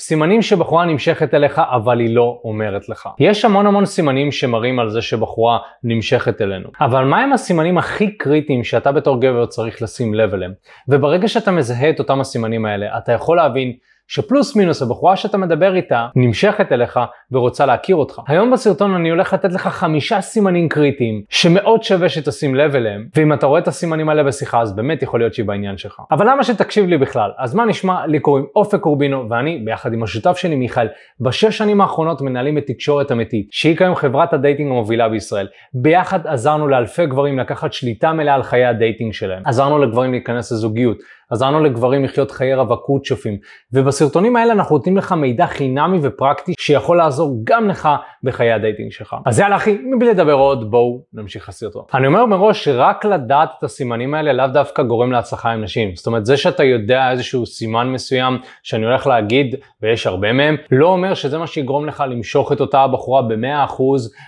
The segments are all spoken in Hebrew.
סימנים שבחורה נמשכת אליך אבל היא לא אומרת לך. יש המון המון סימנים שמראים על זה שבחורה נמשכת אלינו. אבל מהם הסימנים הכי קריטיים שאתה בתור גבר צריך לשים לב אליהם? וברגע שאתה מזהה את אותם הסימנים האלה, אתה יכול להבין שפלוס מינוס הבחורה שאתה מדבר איתה נמשכת אליך ורוצה להכיר אותך. היום בסרטון אני הולך לתת לך חמישה סימנים קריטיים שמאוד שווה שתשים לב אליהם, ואם אתה רואה את הסימנים האלה בשיחה אז באמת יכול להיות שהיא בעניין שלך. אבל למה שתקשיב לי בכלל? אז מה נשמע? לי קוראים אופק קורבינו ואני ביחד עם השותף שלי מיכאל בשש שנים האחרונות מנהלים את תקשורת אמיתית, שהיא כיום חברת הדייטינג המובילה בישראל. ביחד עזרנו לאלפי גברים לקחת שליטה מלאה על חיי הדייטינג שלהם. עזרנו לגברים להיכנס לזוגיות. עזרנו לגברים לחיות חיי רווקות שופעים. ובסרטונים האלה אנחנו נותנים לך מידע חינמי ופרקטי שיכול לעזור גם לך בחיי הדייטינג שלך. אז יאללה אחי, מבלי לדבר עוד, בואו נמשיך לסרטון. אני אומר מראש שרק לדעת את הסימנים האלה לאו דווקא גורם להצלחה עם נשים. זאת אומרת, זה שאתה יודע איזשהו סימן מסוים שאני הולך להגיד, ויש הרבה מהם, לא אומר שזה מה שיגרום לך למשוך את אותה הבחורה ב-100%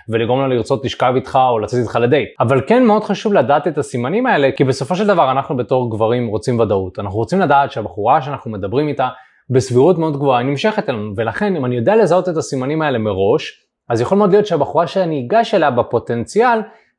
ולגרום לה לרצות לשכב איתך או לצאת איתך לדייט. אבל כן מאוד חשוב לדעת את הסימנים האלה, כי בסופו של דבר אנחנו בתור גברים רוצים ודאות. אנחנו רוצים לדעת שהבחורה שאנחנו מדברים איתה בסבירות מאוד גבוהה היא נמשכת אלינו, ולכן אם אני יודע לזהות את הסימנים האלה מראש, אז יכול מאוד להיות שהבחורה שאני אגש אליה בפוטנציאל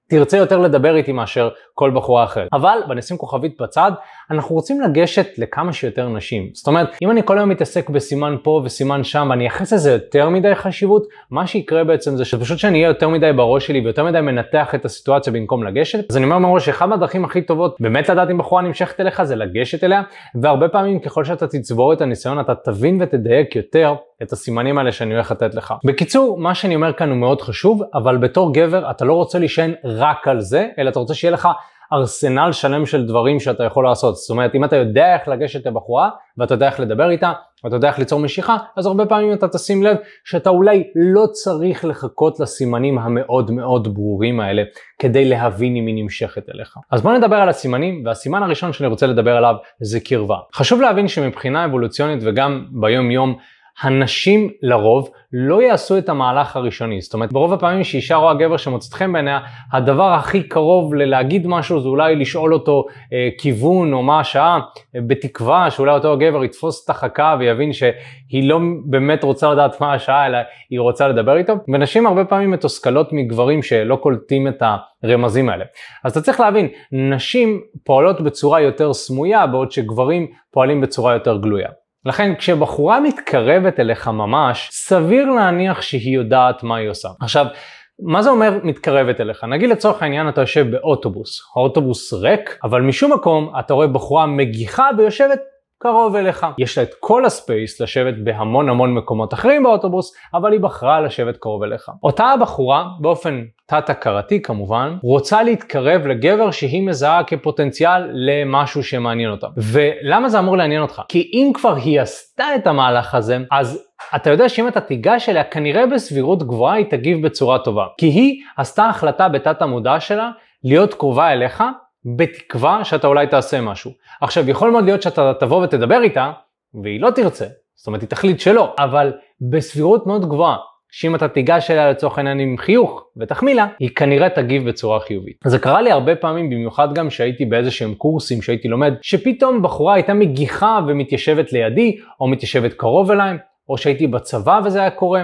תרצה יותר לדבר איתי מאשר כל בחורה אחרת. אבל בנשים כוכבית בצד, אנחנו רוצים לגשת לכמה שיותר נשים. זאת אומרת, אם אני כל היום מתעסק בסימן פה וסימן שם ואני אייחס לזה יותר מדי חשיבות, מה שיקרה בעצם זה שפשוט שאני אהיה יותר מדי בראש שלי ויותר מדי מנתח את הסיטואציה במקום לגשת. אז אני אומר מראש שאחת מהדרכים הכי טובות באמת לדעת אם בחורה נמשכת אליך זה לגשת אליה, והרבה פעמים ככל שאתה תצבור את הניסיון אתה תבין ותדייק יותר את הסימנים האלה שאני הולך לתת לך. בקיצור, מה שאני אומר כאן הוא מאוד חשוב, אבל בתור גבר אתה לא רוצה רק על זה, אלא אתה רוצה שיהיה לך ארסנל שלם של דברים שאתה יכול לעשות. זאת אומרת, אם אתה יודע איך לגשת לבחורה, ואתה יודע איך לדבר איתה, ואתה יודע איך ליצור משיכה, אז הרבה פעמים אתה תשים לב שאתה אולי לא צריך לחכות לסימנים המאוד מאוד ברורים האלה, כדי להבין אם היא נמשכת אליך. אז בוא נדבר על הסימנים, והסימן הראשון שאני רוצה לדבר עליו זה קרבה. חשוב להבין שמבחינה אבולוציונית וגם ביום יום, הנשים לרוב לא יעשו את המהלך הראשוני. זאת אומרת, ברוב הפעמים שאישה רואה גבר שמוצאת חן בעיניה, הדבר הכי קרוב ללהגיד משהו זה אולי לשאול אותו אה, כיוון או מה השעה, אה, בתקווה שאולי אותו הגבר יתפוס את החכה ויבין שהיא לא באמת רוצה לדעת מה השעה, אלא היא רוצה לדבר איתו. ונשים הרבה פעמים מתוסכלות מגברים שלא קולטים את הרמזים האלה. אז אתה צריך להבין, נשים פועלות בצורה יותר סמויה, בעוד שגברים פועלים בצורה יותר גלויה. לכן כשבחורה מתקרבת אליך ממש, סביר להניח שהיא יודעת מה היא עושה. עכשיו, מה זה אומר מתקרבת אליך? נגיד לצורך העניין אתה יושב באוטובוס, האוטובוס ריק, אבל משום מקום אתה רואה בחורה מגיחה ויושבת קרוב אליך. יש לה את כל הספייס לשבת בהמון המון מקומות אחרים באוטובוס, אבל היא בחרה לשבת קרוב אליך. אותה הבחורה, באופן תת-הכרתי כמובן, רוצה להתקרב לגבר שהיא מזהה כפוטנציאל למשהו שמעניין אותה. ולמה זה אמור לעניין אותך? כי אם כבר היא עשתה את המהלך הזה, אז אתה יודע שאם אתה תיגש אליה, כנראה בסבירות גבוהה היא תגיב בצורה טובה. כי היא עשתה החלטה בתת המודע שלה להיות קרובה אליך, בתקווה שאתה אולי תעשה משהו. עכשיו, יכול מאוד להיות שאתה תבוא ותדבר איתה, והיא לא תרצה, זאת אומרת, היא תחליט שלא, אבל בסבירות מאוד גבוהה, שאם אתה תיגש אליה לצורך העניין עם חיוך ותחמיא לה, היא כנראה תגיב בצורה חיובית. זה קרה לי הרבה פעמים, במיוחד גם שהייתי באיזה שהם קורסים שהייתי לומד, שפתאום בחורה הייתה מגיחה ומתיישבת לידי, או מתיישבת קרוב אליי, או שהייתי בצבא וזה היה קורה.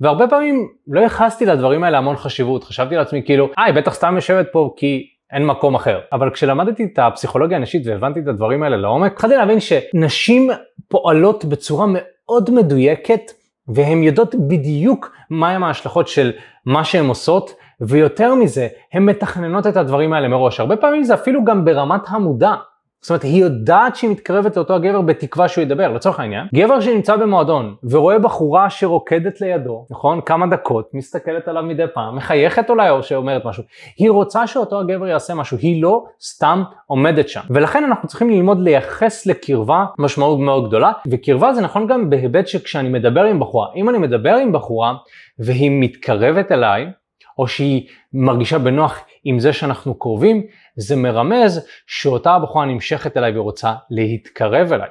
והרבה פעמים לא ייחסתי לדברים האלה המון חשיבות, חשבתי לעצמי כאילו, אה, היא בטח סתם יושבת פה כי אין מקום אחר. אבל כשלמדתי את הפסיכולוגיה הנשית והבנתי את הדברים האלה לעומק, התחלתי להבין שנשים פועלות בצורה מאוד מדויקת והן יודעות בדיוק מהם ההשלכות של מה שהן עושות, ויותר מזה, הן מתכננות את הדברים האלה מראש. הרבה פעמים זה אפילו גם ברמת המודע. זאת אומרת, היא יודעת שהיא מתקרבת לאותו הגבר בתקווה שהוא ידבר, לצורך העניין. גבר שנמצא במועדון ורואה בחורה שרוקדת לידו, נכון? כמה דקות, מסתכלת עליו מדי פעם, מחייכת אולי או שאומרת משהו. היא רוצה שאותו הגבר יעשה משהו, היא לא סתם עומדת שם. ולכן אנחנו צריכים ללמוד לייחס לקרבה משמעות מאוד גדולה, וקרבה זה נכון גם בהיבט שכשאני מדבר עם בחורה. אם אני מדבר עם בחורה והיא מתקרבת אליי, או שהיא מרגישה בנוח עם זה שאנחנו קרובים, זה מרמז שאותה הבחורה נמשכת אליי ורוצה להתקרב אליי.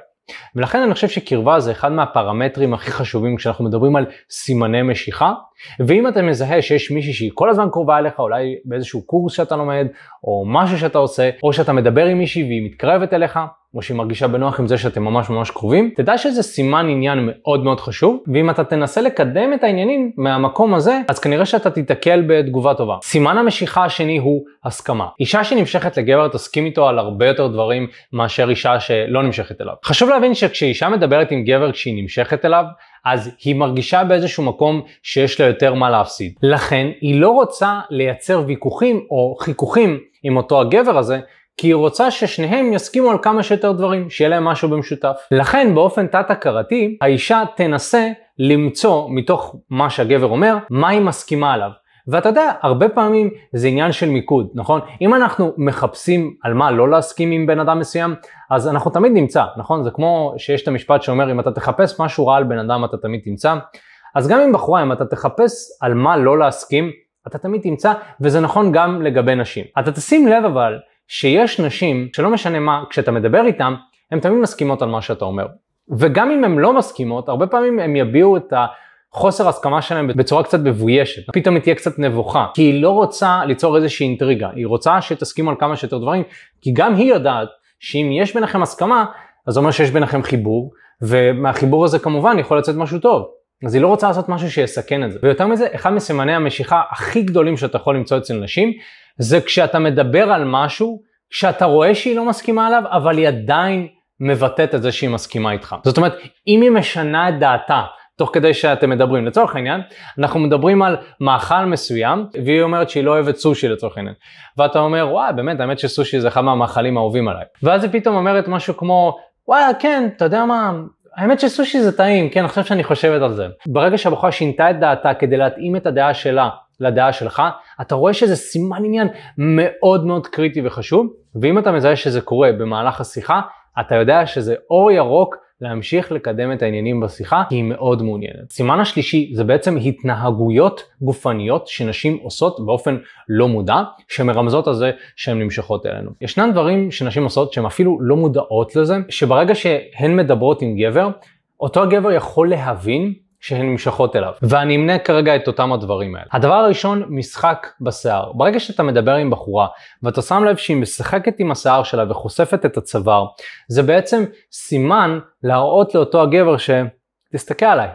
ולכן אני חושב שקרבה זה אחד מהפרמטרים הכי חשובים כשאנחנו מדברים על סימני משיכה. ואם אתה מזהה שיש מישהי שהיא כל הזמן קרובה אליך, אולי באיזשהו קורס שאתה לומד, או משהו שאתה עושה, או שאתה מדבר עם מישהי והיא מתקרבת אליך, או שהיא מרגישה בנוח עם זה שאתם ממש ממש קרובים, תדע שזה סימן עניין מאוד מאוד חשוב, ואם אתה תנסה לקדם את העניינים מהמקום הזה, אז כנראה שאתה תיתקל בתגובה טובה. סימן המשיכה השני הוא הסכמה. אישה שנמשכת לגבר תסכים איתו על הרבה יותר דברים מאשר אישה שלא נמשכת אליו. חשוב להבין שכשאישה מדברת עם גבר כשהיא נמשכת אליו, אז היא מרגישה באיזשהו מקום שיש לה יותר מה להפסיד. לכן היא לא רוצה לייצר ויכוחים או חיכוכים עם אותו הגבר הזה, כי היא רוצה ששניהם יסכימו על כמה שיותר דברים, שיהיה להם משהו במשותף. לכן באופן תת-הכרתי, האישה תנסה למצוא מתוך מה שהגבר אומר, מה היא מסכימה עליו. ואתה יודע, הרבה פעמים זה עניין של מיקוד, נכון? אם אנחנו מחפשים על מה לא להסכים עם בן אדם מסוים, אז אנחנו תמיד נמצא, נכון? זה כמו שיש את המשפט שאומר, אם אתה תחפש משהו רע על בן אדם, אתה תמיד תמצא. אז גם עם בחורה, אם אתה תחפש על מה לא להסכים, אתה תמיד תמצא, וזה נכון גם לגבי נשים. אתה תשים לב אבל, שיש נשים, שלא משנה מה, כשאתה מדבר איתן, הן תמיד מסכימות על מה שאתה אומר. וגם אם הן לא מסכימות, הרבה פעמים הן יביעו את החוסר הסכמה שלהן בצורה קצת מבוישת. פתאום היא תהיה קצת נבוכה, כי היא לא רוצה ליצור איזושהי אינטריגה, היא רוצה שתסכימו על כמה שיותר דברים, כי גם היא יודעת שאם יש ביניכם הסכמה, אז זה אומר שיש ביניכם חיבור, ומהחיבור הזה כמובן יכול לצאת משהו טוב. אז היא לא רוצה לעשות משהו שיסכן את זה. ויותר מזה, אחד מסימני המשיכה הכי גדולים שאתה יכול למצוא אצל נשים, זה כשאתה מדבר על משהו, כשאתה רואה שהיא לא מסכימה עליו, אבל היא עדיין מבטאת את זה שהיא מסכימה איתך. זאת אומרת, אם היא משנה את דעתה, תוך כדי שאתם מדברים, לצורך העניין, אנחנו מדברים על מאכל מסוים, והיא אומרת שהיא לא אוהבת סושי לצורך העניין. ואתה אומר, וואי, באמת, האמת שסושי זה אחד מהמאכלים האהובים עליי. ואז היא פתאום אומרת משהו כמו, וואי, כן, אתה יודע מה, האמת שסושי זה טעים, כן, עכשיו שאני חושבת על זה. ברגע שהבחורה שינתה את דעתה כדי להתאים את הדעה שלה לדעה שלך, אתה רואה שזה סימן עניין מאוד מאוד קריטי וחשוב, ואם אתה מזהה שזה קורה במהלך השיחה, אתה יודע שזה אור ירוק להמשיך לקדם את העניינים בשיחה, כי היא מאוד מעוניינת. סימן השלישי זה בעצם התנהגויות גופניות שנשים עושות באופן לא מודע, שמרמזות על זה שהן נמשכות אלינו. ישנן דברים שנשים עושות שהן אפילו לא מודעות לזה, שברגע שהן מדברות עם גבר, אותו הגבר יכול להבין שהן נמשכות אליו. ואני אמנה כרגע את אותם הדברים האלה. הדבר הראשון, משחק בשיער. ברגע שאתה מדבר עם בחורה ואתה שם לב שהיא משחקת עם השיער שלה וחושפת את הצוואר, זה בעצם סימן להראות לאותו הגבר ש... תסתכל עליי,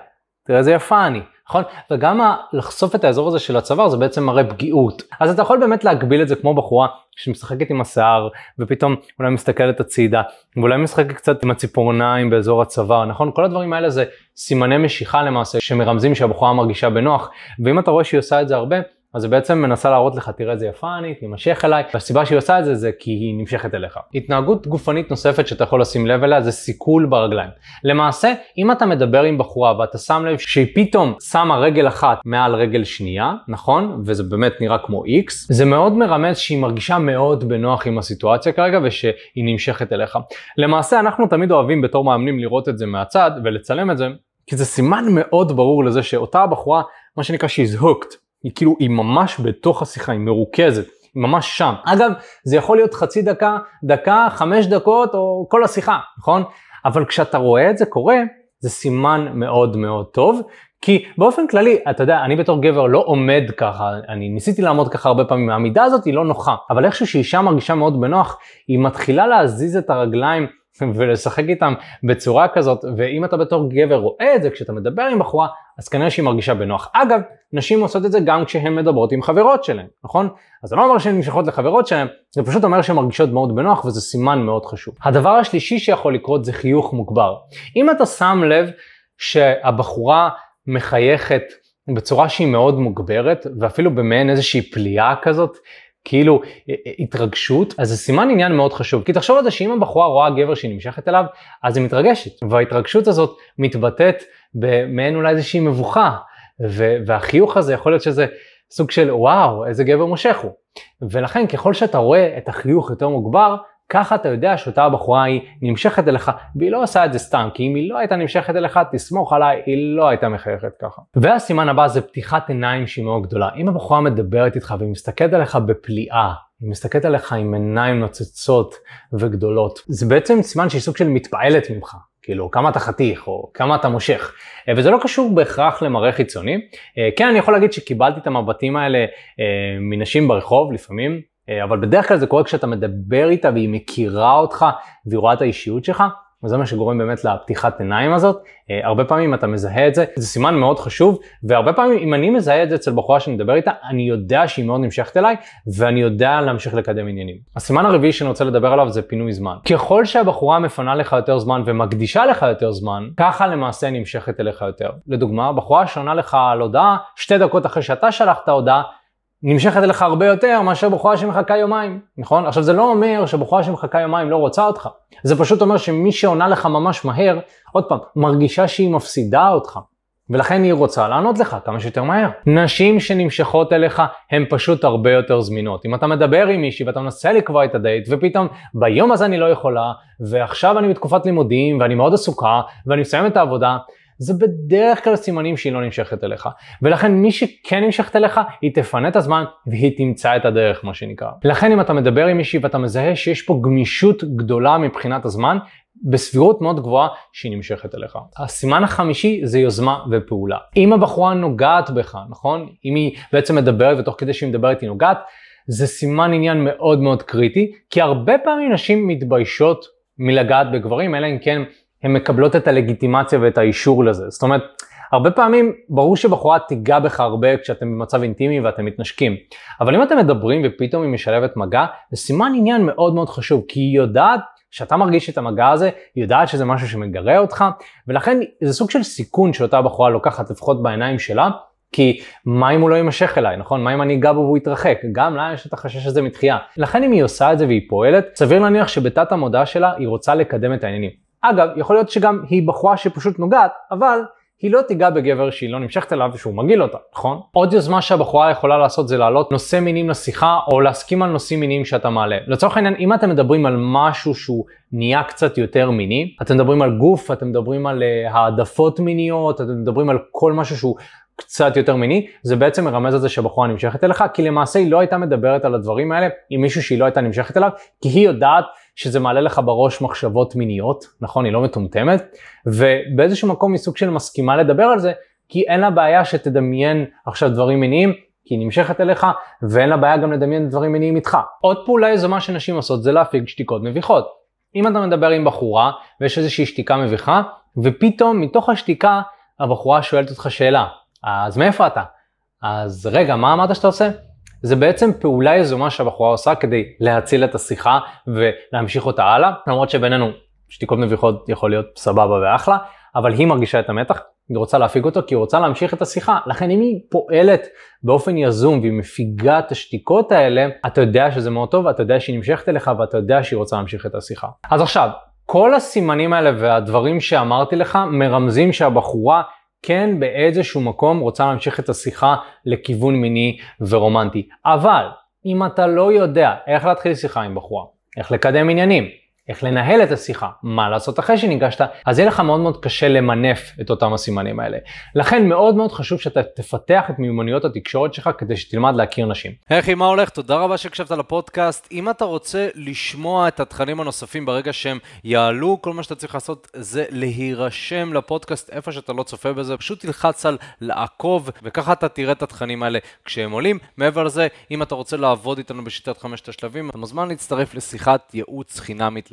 תראה איזה יפה אני. נכון? וגם לחשוף את האזור הזה של הצוואר זה בעצם מראה פגיעות. אז אתה יכול באמת להגביל את זה כמו בחורה שמשחקת עם השיער ופתאום אולי מסתכלת הצידה ואולי משחקת קצת עם הציפורניים באזור הצוואר, נכון? כל הדברים האלה זה סימני משיכה למעשה שמרמזים שהבחורה מרגישה בנוח ואם אתה רואה שהיא עושה את זה הרבה אז היא בעצם מנסה להראות לך, תראה איזה יפה אני, תימשך אליי, והסיבה שהיא עושה את זה זה כי היא נמשכת אליך. התנהגות גופנית נוספת שאתה יכול לשים לב אליה זה סיכול ברגליים. למעשה, אם אתה מדבר עם בחורה ואתה שם לב שהיא פתאום שמה רגל אחת מעל רגל שנייה, נכון? וזה באמת נראה כמו X, זה מאוד מרמז שהיא מרגישה מאוד בנוח עם הסיטואציה כרגע ושהיא נמשכת אליך. למעשה, אנחנו תמיד אוהבים בתור מאמנים לראות את זה מהצד ולצלם את זה, כי זה סימן מאוד ברור לזה שאותה בחורה, מה שנקרא she's hooked. היא כאילו, היא ממש בתוך השיחה, היא מרוכזת, היא ממש שם. אגב, זה יכול להיות חצי דקה, דקה, חמש דקות, או כל השיחה, נכון? אבל כשאתה רואה את זה קורה, זה סימן מאוד מאוד טוב, כי באופן כללי, אתה יודע, אני בתור גבר לא עומד ככה, אני ניסיתי לעמוד ככה הרבה פעמים, העמידה הזאת היא לא נוחה, אבל איכשהו שאישה מרגישה מאוד בנוח, היא מתחילה להזיז את הרגליים ולשחק איתם בצורה כזאת, ואם אתה בתור גבר רואה את זה כשאתה מדבר עם בחורה, אז כנראה שהיא מרגישה בנוח. אגב, נשים עושות את זה גם כשהן מדברות עם חברות שלהן, נכון? אז זה לא אומר שהן נמשכות לחברות שלהן, זה פשוט אומר שהן מרגישות מאוד בנוח וזה סימן מאוד חשוב. הדבר השלישי שיכול לקרות זה חיוך מוגבר. אם אתה שם לב שהבחורה מחייכת בצורה שהיא מאוד מוגברת, ואפילו במעין איזושהי פליאה כזאת, כאילו אה, אה, התרגשות, אז זה סימן עניין מאוד חשוב. כי תחשוב על זה שאם הבחורה רואה גבר שהיא נמשכת אליו, אז היא מתרגשת. וההתרגשות הזאת מתבטאת במעין אולי איזושהי מבוכה. והחיוך הזה יכול להיות שזה סוג של וואו, איזה גבר מושך הוא. ולכן ככל שאתה רואה את החיוך יותר מוגבר, ככה אתה יודע שאותה הבחורה היא נמשכת אליך, והיא לא עושה את זה סתם, כי אם היא לא הייתה נמשכת אליך, תסמוך עליי, היא לא הייתה מחייכת ככה. והסימן הבא זה פתיחת עיניים שהיא מאוד גדולה. אם הבחורה מדברת איתך והיא מסתכלת עליך בפליאה, היא מסתכלת עליך עם עיניים נוצצות וגדולות, זה בעצם סימן שהיא סוג של מתפעלת ממך. כאילו כמה אתה חתיך או כמה אתה מושך אה, וזה לא קשור בהכרח למראה חיצוני. אה, כן אני יכול להגיד שקיבלתי את המבטים האלה אה, מנשים ברחוב לפעמים אבל בדרך כלל זה קורה כשאתה מדבר איתה והיא מכירה אותך והיא רואה את האישיות שלך, וזה מה שגורם באמת לפתיחת עיניים הזאת. אה, הרבה פעמים אתה מזהה את זה, זה סימן מאוד חשוב, והרבה פעמים אם אני מזהה את זה אצל בחורה שאני מדבר איתה, אני יודע שהיא מאוד נמשכת אליי, ואני יודע להמשיך לקדם עניינים. הסימן הרביעי שאני רוצה לדבר עליו זה פינוי זמן. ככל שהבחורה מפנה לך יותר זמן ומקדישה לך יותר זמן, ככה למעשה נמשכת אליך יותר. לדוגמה, בחורה שעונה לך על הודעה, שתי דקות אחרי שאתה שלחת הודעה, נמשכת אליך הרבה יותר מאשר בחורה שמחכה יומיים, נכון? עכשיו זה לא אומר שבחורה שמחכה יומיים לא רוצה אותך, זה פשוט אומר שמי שעונה לך ממש מהר, עוד פעם, מרגישה שהיא מפסידה אותך. ולכן היא רוצה לענות לך כמה שיותר מהר. נשים שנמשכות אליך הן פשוט הרבה יותר זמינות. אם אתה מדבר עם מישהי ואתה מנסה לקבוע את הדייט ופתאום ביום הזה אני לא יכולה ועכשיו אני בתקופת לימודים ואני מאוד עסוקה ואני מסיים את העבודה זה בדרך כלל סימנים שהיא לא נמשכת אליך. ולכן מי שכן נמשכת אליך, היא תפנה את הזמן והיא תמצא את הדרך, מה שנקרא. לכן אם אתה מדבר עם מישהי ואתה מזהה שיש פה גמישות גדולה מבחינת הזמן, בסבירות מאוד גבוהה שהיא נמשכת אליך. הסימן החמישי זה יוזמה ופעולה. אם הבחורה נוגעת בך, נכון? אם היא בעצם מדברת ותוך כדי שהיא מדברת היא נוגעת, זה סימן עניין מאוד מאוד קריטי, כי הרבה פעמים נשים מתביישות מלגעת בגברים, אלא אם כן הן מקבלות את הלגיטימציה ואת האישור לזה. זאת אומרת, הרבה פעמים ברור שבחורה תיגע בך הרבה כשאתם במצב אינטימי ואתם מתנשקים. אבל אם אתם מדברים ופתאום היא משלבת מגע, זה סימן עניין מאוד מאוד חשוב, כי היא יודעת שאתה מרגיש את המגע הזה, היא יודעת שזה משהו שמגרה אותך, ולכן זה סוג של סיכון שאותה בחורה לוקחת לפחות בעיניים שלה, כי מה אם הוא לא יימשך אליי, נכון? מה אם אני אגע בו והוא יתרחק? גם לה יש את החשש הזה מתחייה. לכן אם היא עושה את זה והיא פועלת, סביר להניח שבתת המודע שלה היא רוצה לקדם את העניינים. אגב, יכול להיות שגם היא בחורה שפשוט נוגעת, אבל היא לא תיגע בגבר שהיא לא נמשכת אליו ושהוא מגעיל אותה, נכון? עוד יוזמה שהבחורה יכולה לעשות זה להעלות נושא מינים לשיחה או להסכים על נושאים מיניים שאתה מעלה. לצורך העניין, אם אתם מדברים על משהו שהוא נהיה קצת יותר מיני, אתם מדברים על גוף, אתם מדברים על uh, העדפות מיניות, אתם מדברים על כל משהו שהוא קצת יותר מיני, זה בעצם מרמז על זה שהבחורה נמשכת אליך, כי למעשה היא לא הייתה מדברת על הדברים האלה עם מישהו שהיא לא הייתה נמשכת אליו, כי היא יודעת שזה מעלה לך בראש מחשבות מיניות, נכון? היא לא מטומטמת, ובאיזשהו מקום היא סוג של מסכימה לדבר על זה, כי אין לה בעיה שתדמיין עכשיו דברים מיניים, כי היא נמשכת אליך, ואין לה בעיה גם לדמיין דברים מיניים איתך. עוד פעולה יזומה שנשים עושות זה להפיג שתיקות מביכות. אם אתה מדבר עם בחורה, ויש איזושהי שתיקה מביכה, ופתאום מתוך השתיקה הבחורה שואלת אותך שאלה, אז מאיפה אתה? אז רגע, מה אמרת שאתה עושה? זה בעצם פעולה יזומה שהבחורה עושה כדי להציל את השיחה ולהמשיך אותה הלאה, למרות שבינינו שתיקות מביכות יכול להיות סבבה ואחלה, אבל היא מרגישה את המתח, היא רוצה להפיג אותו כי היא רוצה להמשיך את השיחה. לכן אם היא פועלת באופן יזום והיא מפיגה את השתיקות האלה, אתה יודע שזה מאוד טוב, אתה יודע שהיא נמשכת אליך ואתה יודע שהיא רוצה להמשיך את השיחה. אז עכשיו, כל הסימנים האלה והדברים שאמרתי לך מרמזים שהבחורה כן באיזשהו מקום רוצה להמשיך את השיחה לכיוון מיני ורומנטי. אבל אם אתה לא יודע איך להתחיל שיחה עם בחורה, איך לקדם עניינים, איך לנהל את השיחה, מה לעשות אחרי שניגשת, אז יהיה לך מאוד מאוד קשה למנף את אותם הסימנים האלה. לכן מאוד מאוד חשוב שאתה תפתח את מיומנויות התקשורת שלך כדי שתלמד להכיר נשים. אחי, מה הולך? תודה רבה שהקשבת לפודקאסט. אם אתה רוצה לשמוע את התכנים הנוספים ברגע שהם יעלו, כל מה שאתה צריך לעשות זה להירשם לפודקאסט איפה שאתה לא צופה בזה, פשוט תלחץ על לעקוב, וככה אתה תראה את התכנים האלה כשהם עולים. מעבר לזה, אם אתה רוצה לעבוד איתנו בשיטת חמשת השלבים, אתה מוזמן להצטרף לשיחת ייעוץ חינמית